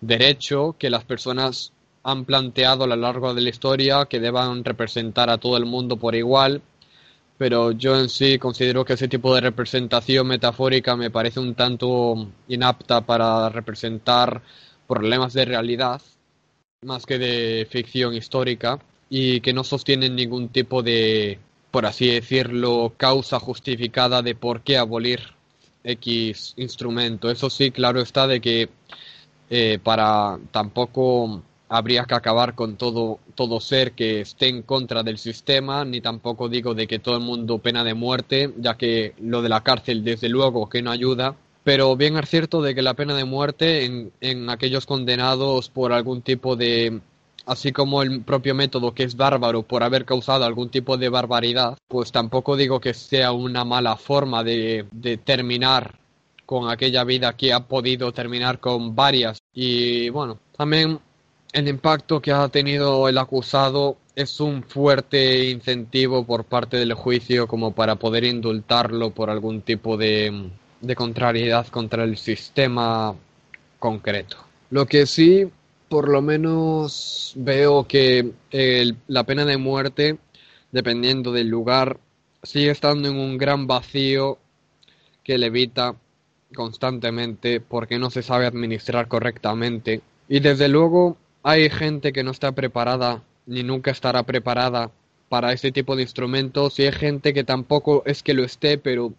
derecho que las personas han planteado a lo largo de la historia que deban representar a todo el mundo por igual, pero yo en sí considero que ese tipo de representación metafórica me parece un tanto inapta para representar problemas de realidad más que de ficción histórica y que no sostienen ningún tipo de, por así decirlo, causa justificada de por qué abolir X instrumento. Eso sí, claro está de que eh, para tampoco habría que acabar con todo, todo ser que esté en contra del sistema, ni tampoco digo de que todo el mundo pena de muerte, ya que lo de la cárcel desde luego que no ayuda, pero bien es cierto de que la pena de muerte en, en aquellos condenados por algún tipo de así como el propio método que es bárbaro por haber causado algún tipo de barbaridad, pues tampoco digo que sea una mala forma de, de terminar con aquella vida que ha podido terminar con varias. Y bueno, también el impacto que ha tenido el acusado es un fuerte incentivo por parte del juicio como para poder indultarlo por algún tipo de, de contrariedad contra el sistema concreto. Lo que sí, por lo menos veo que la pena de muerte, dependiendo del lugar, sigue estando en un gran vacío que le evita constantemente porque no se sabe administrar correctamente. Y desde luego hay gente que no está preparada ni nunca estará preparada para este tipo de instrumentos y hay gente que tampoco es que lo esté, pero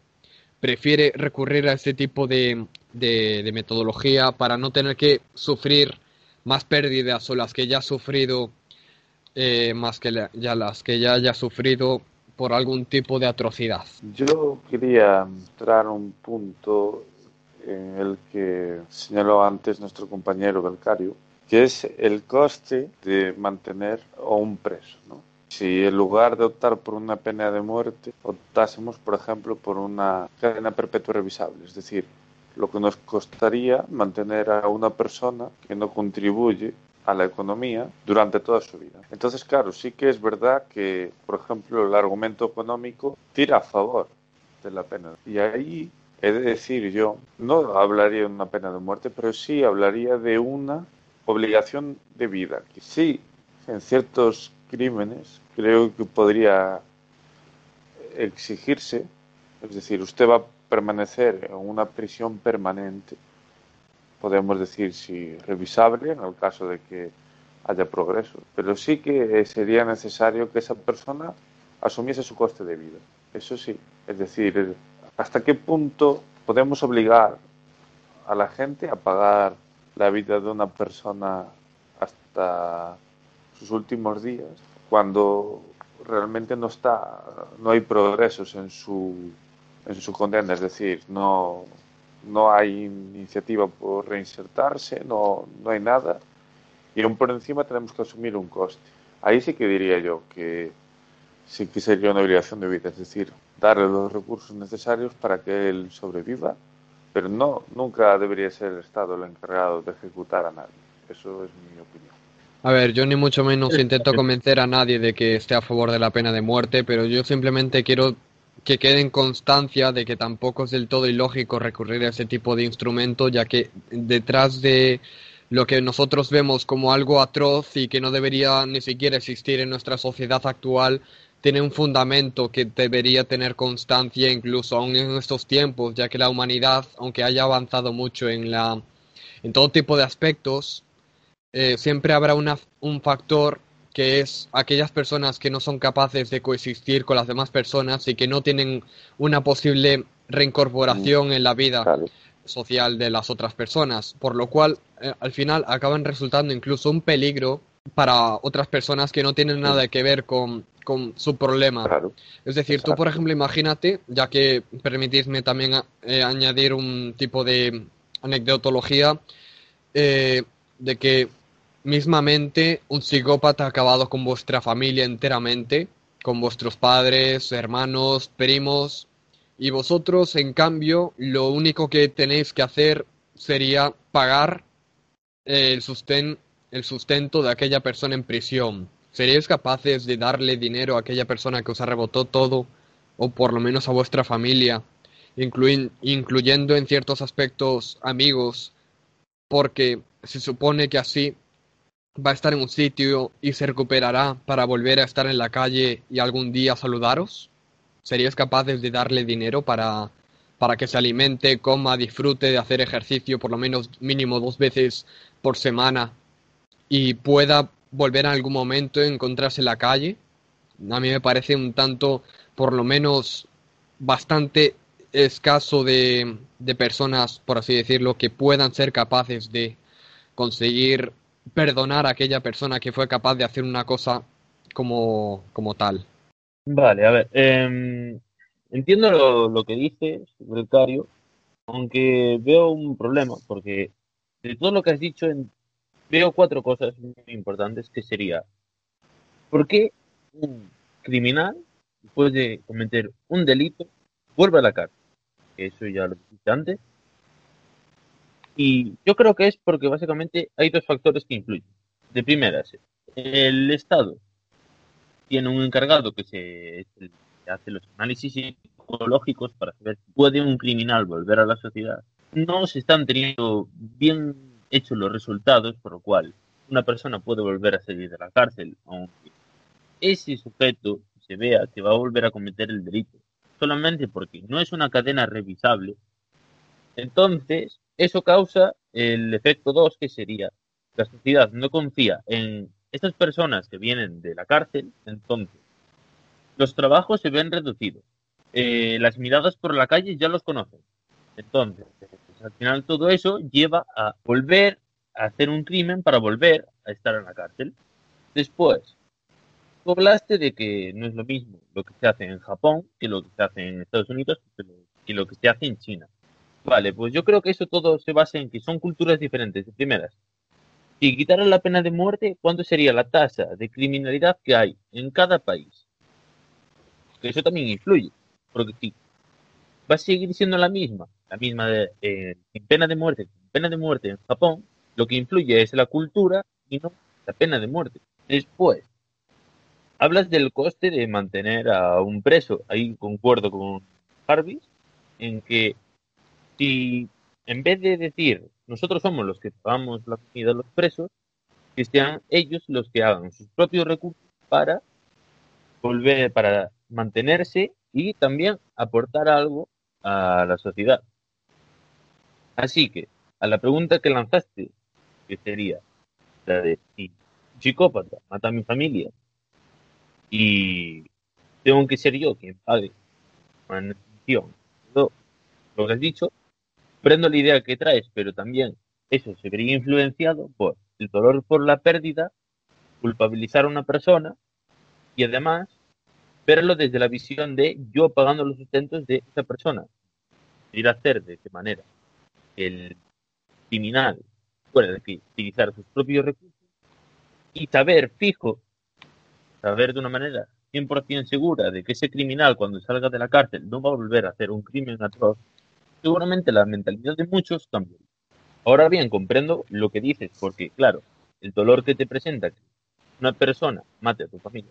prefiere recurrir a este tipo de, de, metodología para no tener que sufrir más pérdidas o las que ya ha sufrido, eh, más que ya las que ya haya sufrido por algún tipo de atrocidad. Yo quería entrar un punto en el que señaló antes nuestro compañero Belcario, que es el coste de mantener a un preso. ¿no? Si en lugar de optar por una pena de muerte, optásemos, por ejemplo, por una cadena perpetua revisable, es decir, lo que nos costaría mantener a una persona que no contribuye a la economía durante toda su vida. Entonces, claro, sí que es verdad que, por ejemplo, el argumento económico tira a favor de la pena. Y ahí He de decir yo, no hablaría de una pena de muerte, pero sí hablaría de una obligación de vida. Que sí, en ciertos crímenes creo que podría exigirse, es decir, usted va a permanecer en una prisión permanente, podemos decir si revisable en el caso de que haya progreso, pero sí que sería necesario que esa persona asumiese su coste de vida. Eso sí, es decir, ¿Hasta qué punto podemos obligar a la gente a pagar la vida de una persona hasta sus últimos días cuando realmente no está no hay progresos en su en su condena es decir no no hay iniciativa por reinsertarse, no, no hay nada, y aún por encima tenemos que asumir un coste. Ahí sí que diría yo que sí que sería una obligación de vida, es decir, darle los recursos necesarios para que él sobreviva, pero no, nunca debería ser el Estado el encargado de ejecutar a nadie. Eso es mi opinión. A ver, yo ni mucho menos intento convencer a nadie de que esté a favor de la pena de muerte, pero yo simplemente quiero que quede en constancia de que tampoco es del todo ilógico recurrir a ese tipo de instrumento, ya que detrás de lo que nosotros vemos como algo atroz y que no debería ni siquiera existir en nuestra sociedad actual, tiene un fundamento que debería tener constancia incluso aún en estos tiempos, ya que la humanidad, aunque haya avanzado mucho en, la, en todo tipo de aspectos, eh, siempre habrá una, un factor que es aquellas personas que no son capaces de coexistir con las demás personas y que no tienen una posible reincorporación en la vida social de las otras personas, por lo cual eh, al final acaban resultando incluso un peligro para otras personas que no tienen nada que ver con, su problema. Es decir, tú, por ejemplo, imagínate, ya que permitidme también eh, añadir un tipo de anecdotología, eh, de que mismamente un psicópata ha acabado con vuestra familia enteramente, con vuestros padres, hermanos, primos, y vosotros, en cambio, lo único que tenéis que hacer sería pagar el, el sustento de aquella persona en prisión. ¿Seríais capaces de darle dinero a aquella persona que os arrebotó todo, o por lo menos a vuestra familia, incluyendo en ciertos aspectos amigos, porque se supone que así va a estar en un sitio y se recuperará para volver a estar en la calle y algún día saludaros? ¿Serías capaces de darle dinero para, para que se alimente, coma, disfrute de hacer ejercicio por lo menos mínimo dos veces por semana y pueda volver en algún momento a encontrarse en la calle? A mí me parece un tanto, por lo menos, bastante escaso de, de personas, por así decirlo, que puedan ser capaces de conseguir perdonar a aquella persona que fue capaz de hacer una cosa como, como tal. Vale, a ver, em, entiendo lo, lo, que dice, secretario, aunque veo un problema, porque de todo lo que has dicho, veo cuatro cosas muy importantes, que sería, ¿por qué un criminal, después de cometer un delito, vuelve a la cárcel? Eso ya lo dijiste antes. Y yo creo que es porque básicamente hay dos factores que influyen. De primeras, el Estado tiene un encargado que se hace los análisis psicológicos para saber si puede un criminal volver a la sociedad. No se están teniendo bien hechos los resultados, por lo cual una persona puede volver a salir de la cárcel, aunque ese sujeto se vea que va a volver a cometer el delito, solamente porque no es una cadena revisable. Entonces, eso causa el efecto 2, que sería la sociedad no confía en estas personas que vienen de la cárcel, entonces los trabajos se ven reducidos. Eh, las miradas por la calle ya los conocen. Entonces, al final todo eso lleva a volver a hacer un crimen para volver a estar en la cárcel. Después, tú hablaste de que no es lo mismo lo que se hace en Japón que lo que se hace en Estados Unidos que lo que se hace en China. Vale, pues yo creo que eso todo se basa en que son culturas diferentes. Primeras, si quitaran la pena de muerte, ¿cuánto sería la tasa de criminalidad que hay en cada país? Que eso también influye, porque si va a seguir siendo la misma, la misma de eh, pena de muerte, pena de muerte en Japón, lo que influye es la cultura y no la pena de muerte. Después, hablas del coste de mantener a un preso. Ahí concuerdo con Jarvis en que si en vez de decir nosotros somos los que pagamos la comida a los presos, que sean ellos los que hagan sus propios recursos para volver, para mantenerse y también aportar algo a la sociedad. Así que, a la pregunta que lanzaste, que sería la de si psicópata mata a mi familia y tengo que ser yo quien pague lo que has dicho, Comprendo la idea que traes, pero también eso se vería influenciado por el dolor por la pérdida, culpabilizar a una persona y además verlo desde la visión de yo pagando los sustentos de esa persona. Ir a hacer de qué manera. el criminal puede utilizar sus propios recursos y saber fijo, saber de una manera 100% segura de que ese criminal cuando salga de la cárcel no va a volver a hacer un crimen atroz, seguramente la mentalidad de muchos cambia. Ahora bien, comprendo lo que dices, porque claro, el dolor que te presenta que una persona mate a tu familia,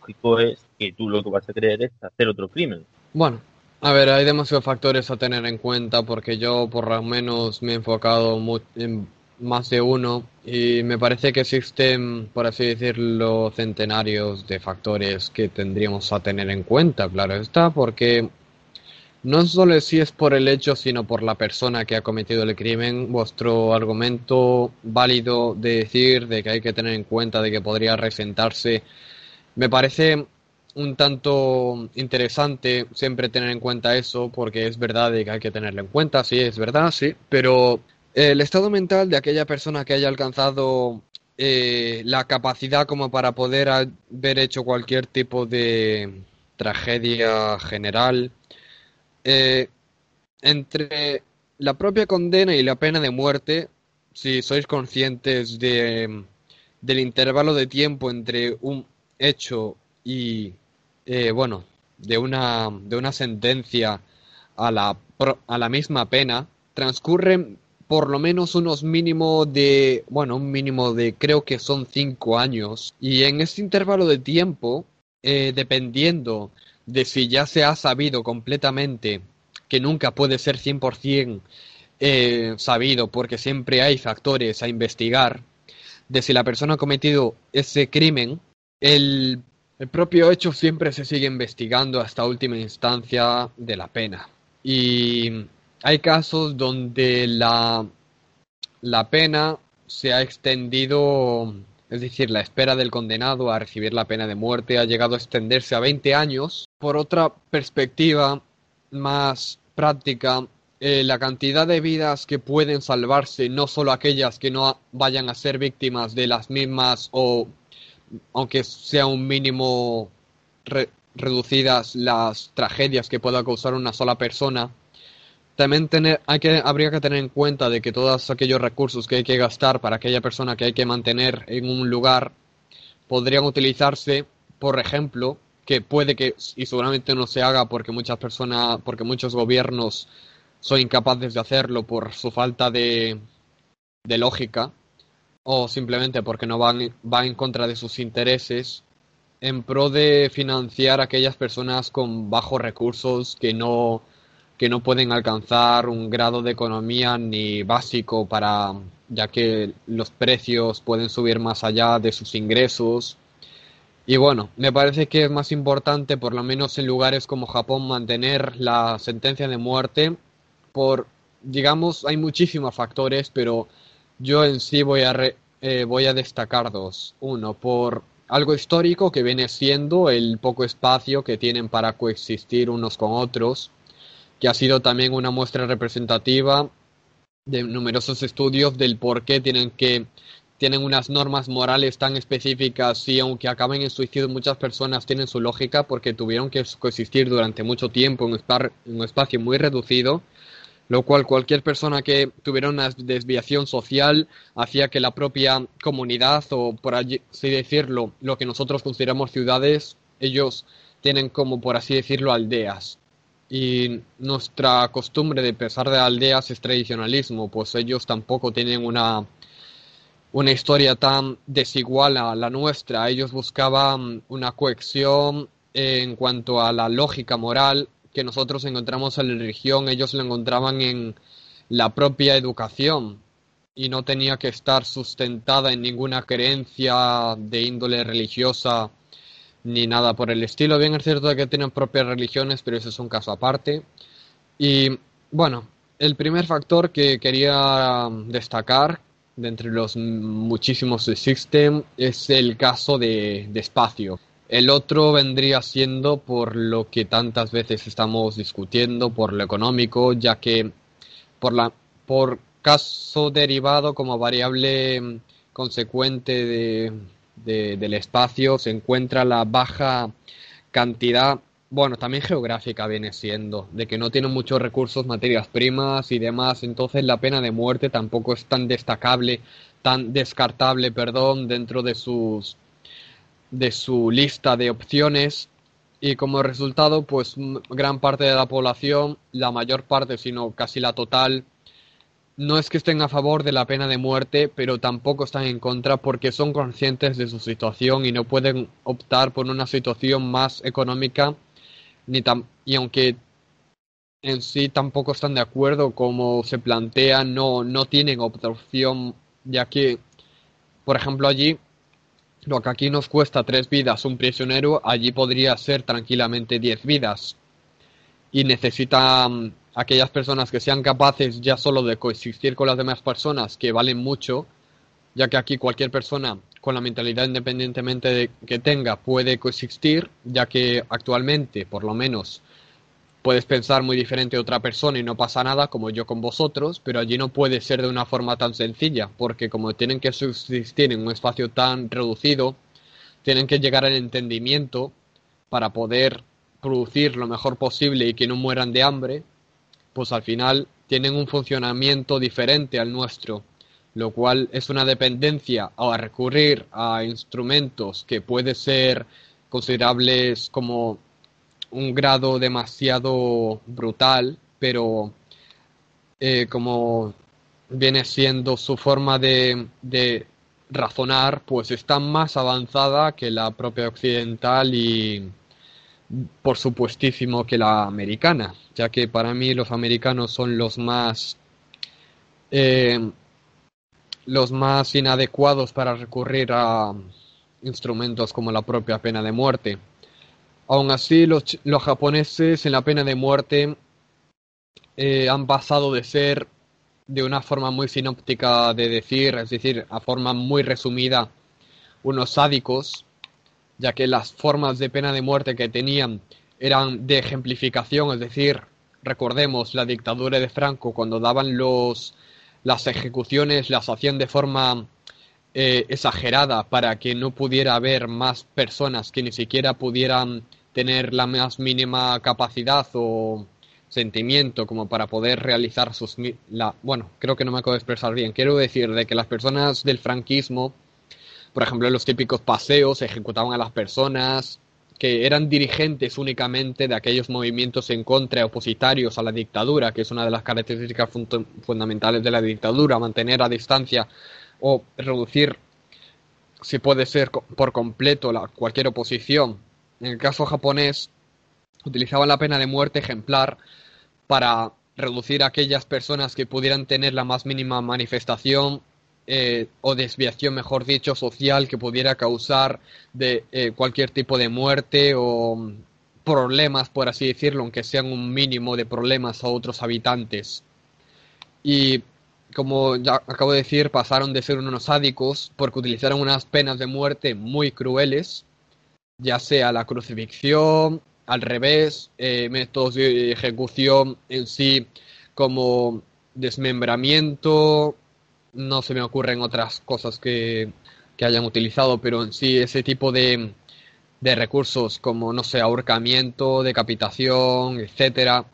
lógico es que tú lo que vas a creer es hacer otro crimen. Bueno, a ver, hay demasiados factores a tener en cuenta porque yo por lo menos me he enfocado en más de uno y me parece que existen, por así decirlo, centenarios de factores que tendríamos a tener en cuenta, claro está, porque no solo si es por el hecho, sino por la persona que ha cometido el crimen, vuestro argumento válido de decir de que hay que tener en cuenta de que podría resentarse, me parece un tanto interesante siempre tener en cuenta eso, porque es verdad que hay que tenerlo en cuenta, sí, es verdad, sí, pero el estado mental de aquella persona que haya alcanzado eh, la capacidad como para poder haber hecho cualquier tipo de tragedia general, eh, entre la propia condena y la pena de muerte, si sois conscientes de, del intervalo de tiempo entre un hecho y, eh, bueno, de una, de una sentencia a la, a la misma pena, transcurren por lo menos unos mínimo de, bueno, un mínimo de creo que son cinco años. Y en ese intervalo de tiempo, eh, dependiendo de si ya se ha sabido completamente que nunca puede ser 100% eh, sabido porque siempre hay factores a investigar, de si la persona ha cometido ese crimen, el, el propio hecho siempre se sigue investigando hasta última instancia de la pena. Y hay casos donde la, la pena se ha extendido, es decir, la espera del condenado a recibir la pena de muerte ha llegado a extenderse a 20 años. Por otra perspectiva más práctica, eh, la cantidad de vidas que pueden salvarse, no solo aquellas que no vayan a ser víctimas de las mismas o aunque sea un mínimo reducidas las tragedias que pueda causar una sola persona, también tener, hay que, habría que tener en cuenta de que todos aquellos recursos que hay que gastar para aquella persona que hay que mantener en un lugar podrían utilizarse, por ejemplo, que puede que, y seguramente no se haga porque muchas personas, porque muchos gobiernos son incapaces de hacerlo por su falta de, de lógica, o simplemente porque no van, van en contra de sus intereses, en pro de financiar a aquellas personas con bajos recursos que no que no pueden alcanzar un grado de economía ni básico para ya que los precios pueden subir más allá de sus ingresos. Y bueno, me parece que es más importante, por lo menos en lugares como Japón, mantener la sentencia de muerte por, digamos, hay muchísimos factores, pero yo en sí voy a, eh, voy a destacar dos. Uno, por algo histórico que viene siendo el poco espacio que tienen para coexistir unos con otros que ha sido también una muestra representativa de numerosos estudios del por qué tienen que tienen unas normas morales tan específicas y aunque acaben en suicidio muchas personas tienen su lógica porque tuvieron que coexistir durante mucho tiempo en un, espacio muy reducido, lo cual cualquier persona que tuviera una desviación social hacía que la propia comunidad o por así decirlo, lo que nosotros consideramos ciudades, ellos tienen como por así decirlo aldeas. Y nuestra costumbre de pesar de aldeas es tradicionalismo, pues ellos tampoco tienen una, una historia tan desigual a la nuestra. Ellos buscaban una cohesión en cuanto a la lógica moral que nosotros encontramos en la religión, ellos la encontraban en la propia educación y no tenía que estar sustentada en ninguna creencia de índole religiosa ni nada por el estilo. Bien es cierto que tienen propias religiones, pero eso es un caso aparte. Y bueno, el primer factor que quería destacar de entre los muchísimos que existen es el caso de, espacio. El otro vendría siendo por lo que tantas veces estamos discutiendo, por lo económico, ya que por, la, por caso derivado como variable consecuente de, del espacio se encuentra la baja cantidad bueno, también geográfica viene siendo, de que no tienen muchos recursos, materias primas y demás, entonces la pena de muerte tampoco es tan destacable, tan descartable, perdón, dentro de sus de su lista de opciones. Y como resultado, pues gran parte de la población, la mayor parte, sino casi la total, no es que estén a favor de la pena de muerte, pero tampoco están en contra porque son conscientes de su situación y no pueden optar por una situación más económica ni y aunque en sí tampoco están de acuerdo como se plantea, no, no tienen opción, ya que, por ejemplo, allí, lo que aquí nos cuesta tres vidas un prisionero, allí podría ser tranquilamente diez vidas. Y necesitan aquellas personas que sean capaces ya solo de coexistir con las demás personas, que valen mucho, ya que aquí cualquier persona con la mentalidad independientemente de que tenga puede coexistir, ya que actualmente, por lo menos, puedes pensar muy diferente a otra persona y no pasa nada, como yo con vosotros, pero allí no puede ser de una forma tan sencilla, porque como tienen que subsistir en un espacio tan reducido, tienen que llegar al entendimiento para poder producir lo mejor posible y que no mueran de hambre, pues al final tienen un funcionamiento diferente al nuestro lo cual es una dependencia a recurrir a instrumentos que puede ser considerables como un grado demasiado brutal, pero eh, como viene siendo su forma de, de razonar, pues está más avanzada que la propia occidental y por supuestísimo que la americana, ya que para mí los americanos son los más eh, los más inadecuados para recurrir a instrumentos como la propia pena de muerte. Aún así, los, los japoneses en la pena de muerte eh, han pasado de ser de una forma muy sinóptica de decir, es decir, a forma muy resumida, unos sádicos, ya que las formas de pena de muerte que tenían eran de ejemplificación, es decir, recordemos la dictadura de Franco cuando daban los las ejecuciones las hacían de forma eh, exagerada para que no pudiera haber más personas que ni siquiera pudieran tener la más mínima capacidad o sentimiento como para poder realizar sus la bueno creo que no me acabo de expresar bien. Quiero decir de que las personas del franquismo por ejemplo en los típicos paseos ejecutaban a las personas que eran dirigentes únicamente de aquellos movimientos en contra opositarios a la dictadura, que es una de las características fundamentales de la dictadura, mantener a distancia o reducir, si puede ser por completo, la, cualquier oposición. En el caso japonés, utilizaban la pena de muerte ejemplar para reducir a aquellas personas que pudieran tener la más mínima manifestación eh, o desviación, mejor dicho, social que pudiera causar de eh, cualquier tipo de muerte o problemas, por así decirlo, aunque sean un mínimo de problemas a otros habitantes. Y como ya acabo de decir, pasaron de ser unos sádicos porque utilizaron unas penas de muerte muy crueles, ya sea la crucifixión, al revés, eh, métodos de ejecución en sí como desmembramiento, no se me ocurren otras cosas que, hayan utilizado, pero en sí ese tipo de, de recursos como, no sé, ahorcamiento, decapitación, etcétera,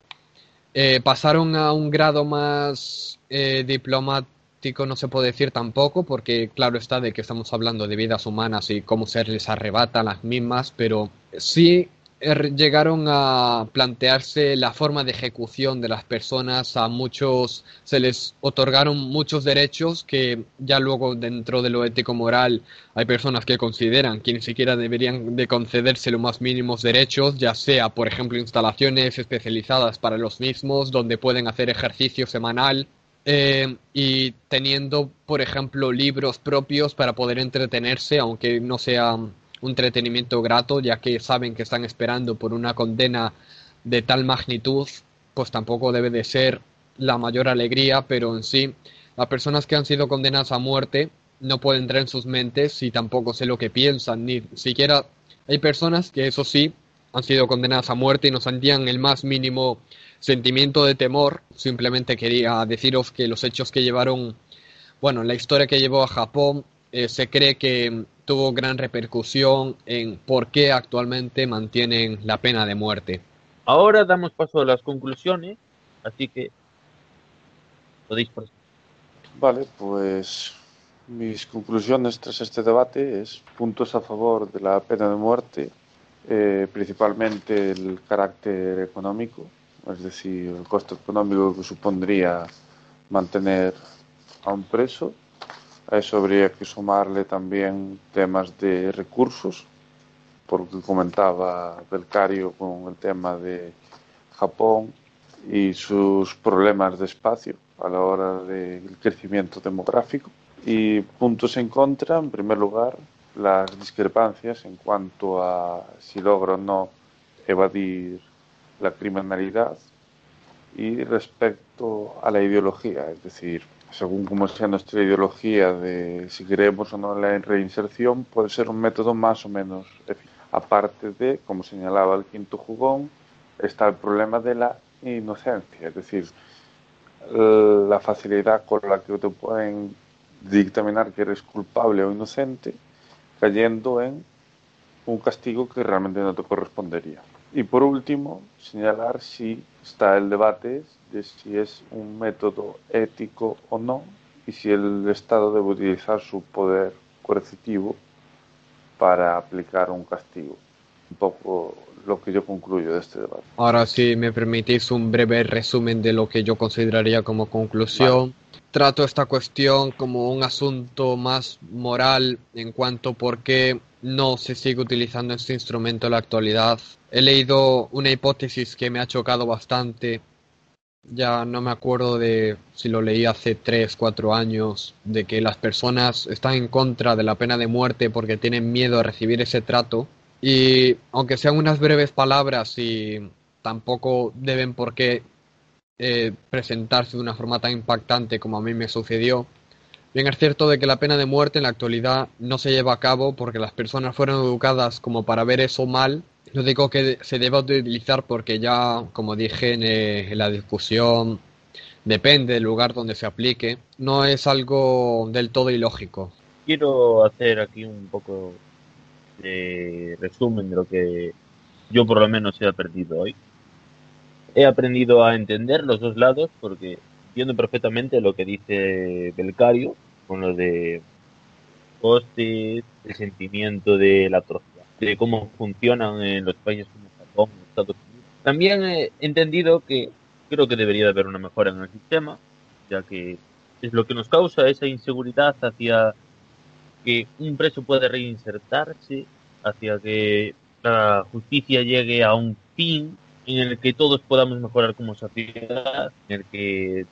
eh, pasaron a un grado más eh, diplomático, no se puede decir tampoco, porque claro está de que estamos hablando de vidas humanas y cómo se les arrebata las mismas, pero sí llegaron a plantearse la forma de ejecución de las personas, a muchos se les otorgaron muchos derechos que ya luego dentro de lo ético moral hay personas que consideran que ni siquiera deberían de concederse los más mínimos derechos, ya sea por ejemplo instalaciones especializadas para los mismos donde pueden hacer ejercicio semanal eh, y teniendo por ejemplo libros propios para poder entretenerse aunque no sean un entretenimiento grato, ya que saben que están esperando por una condena de tal magnitud, pues tampoco debe de ser la mayor alegría, pero en sí, las personas que han sido condenadas a muerte no pueden entrar en sus mentes y tampoco sé lo que piensan, ni siquiera hay personas que eso sí han sido condenadas a muerte y no sentían el más mínimo sentimiento de temor. Simplemente quería deciros que los hechos que llevaron, bueno, la historia que llevó a Japón eh, se cree que tuvo gran repercusión en por qué actualmente mantienen la pena de muerte. Ahora damos paso a las conclusiones, así que podéis proseguir. Vale, pues mis conclusiones tras este debate es puntos a favor de la pena de muerte, eh, principalmente el carácter económico, es decir, el costo económico que supondría mantener a un preso. A eso habría que sumarle también temas de recursos, porque comentaba Belcario con el tema de Japón y sus problemas de espacio a la hora del crecimiento demográfico. Y puntos en contra, en primer lugar, las discrepancias en cuanto a si logra o no evadir la criminalidad y respecto a la ideología, es decir, según como sea nuestra ideología de si queremos o no la reinserción, puede ser un método más o menos eficaz. Aparte de, como señalaba el quinto jugón, está el problema de la inocencia, es decir, la facilidad con la que te pueden dictaminar que eres culpable o inocente, cayendo en un castigo que realmente no te correspondería. Y por último, señalar si está el debate de si es un método ético o no y si el Estado debe utilizar su poder coercitivo para aplicar un castigo. Un poco lo que yo concluyo de este debate. Ahora, si me permitís un breve resumen de lo que yo consideraría como conclusión. Trato esta cuestión como un asunto más moral en cuanto a por qué no se sigue utilizando este instrumento en la actualidad. He leído una hipótesis que me ha chocado bastante. Ya no me acuerdo de si lo leí hace 3, 4 años, de que las personas están en contra de la pena de muerte porque tienen miedo a recibir ese trato y aunque sean unas breves palabras y tampoco deben por qué eh, presentarse de una forma tan impactante como a mí me sucedió, bien es cierto de que la pena de muerte en la actualidad no se lleva a cabo porque las personas fueron educadas como para ver eso mal. No digo que se deba utilizar porque ya, como dije en, eh, en la discusión, depende del lugar donde se aplique. No es algo del todo ilógico. Quiero hacer aquí un poco de resumen de lo que yo por lo menos he aprendido hoy. He aprendido a entender los dos lados porque entiendo perfectamente lo que dice Belcario con lo de costes, el sentimiento de la atrocidad, de cómo funcionan en los países como Japón, Estados Unidos. También he entendido que creo que debería de haber una mejora en el sistema, ya que es lo que nos causa esa inseguridad hacia que un preso puede reinsertarse, hacia que la justicia llegue a un fin en el que todos podamos mejorar como sociedad, en el que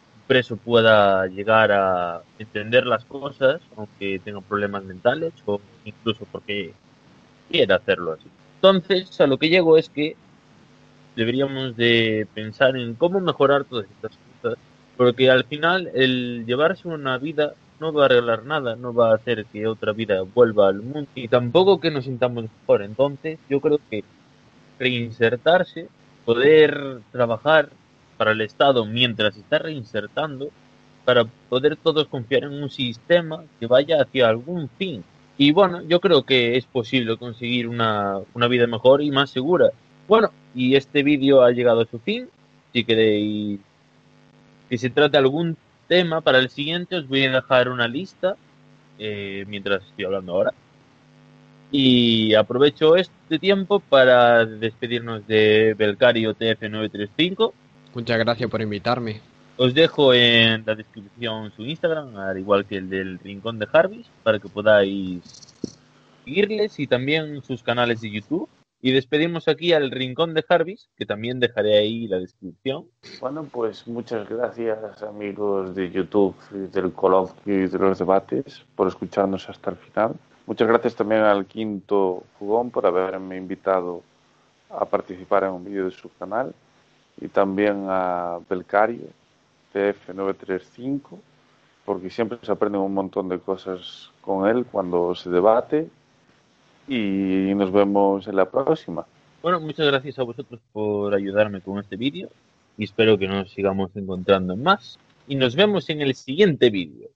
pueda llegar a entender las cosas, aunque tenga problemas mentales o incluso porque quiera hacerlo así. Entonces, a lo que llego es que deberíamos de pensar en cómo mejorar todas estas cosas, porque al final el llevarse una vida no va a arreglar nada, no va a hacer que otra vida vuelva al mundo y tampoco que nos sintamos mejor. Entonces, yo creo que reinsertarse, poder trabajar para el Estado mientras está reinsertando, para poder todos confiar en un sistema que vaya hacia algún fin. Y bueno, yo creo que es posible conseguir una, una vida mejor y más segura. Bueno, y este vídeo ha llegado a su fin. Si queréis que se trate algún tema para el siguiente, os voy a dejar una lista eh, mientras estoy hablando ahora. Y aprovecho este tiempo para despedirnos de Belcario TF935. Muchas gracias por invitarme. Os dejo en la descripción su Instagram, al igual que el del Rincón de Jarvis, para que podáis seguirles y también sus canales de YouTube. Y despedimos aquí al Rincón de Jarvis, que también dejaré ahí la descripción. Bueno, pues muchas gracias amigos de YouTube, del coloquio y de los debates por escucharnos hasta el final. Muchas gracias también al quinto jugón por haberme invitado a participar en un vídeo de su canal y también a Belcario TF935 porque siempre se aprenden un montón de cosas con él cuando se debate y nos vemos en la próxima. Bueno, muchas gracias a vosotros por ayudarme con este vídeo y espero que nos sigamos encontrando en más y nos vemos en el siguiente vídeo.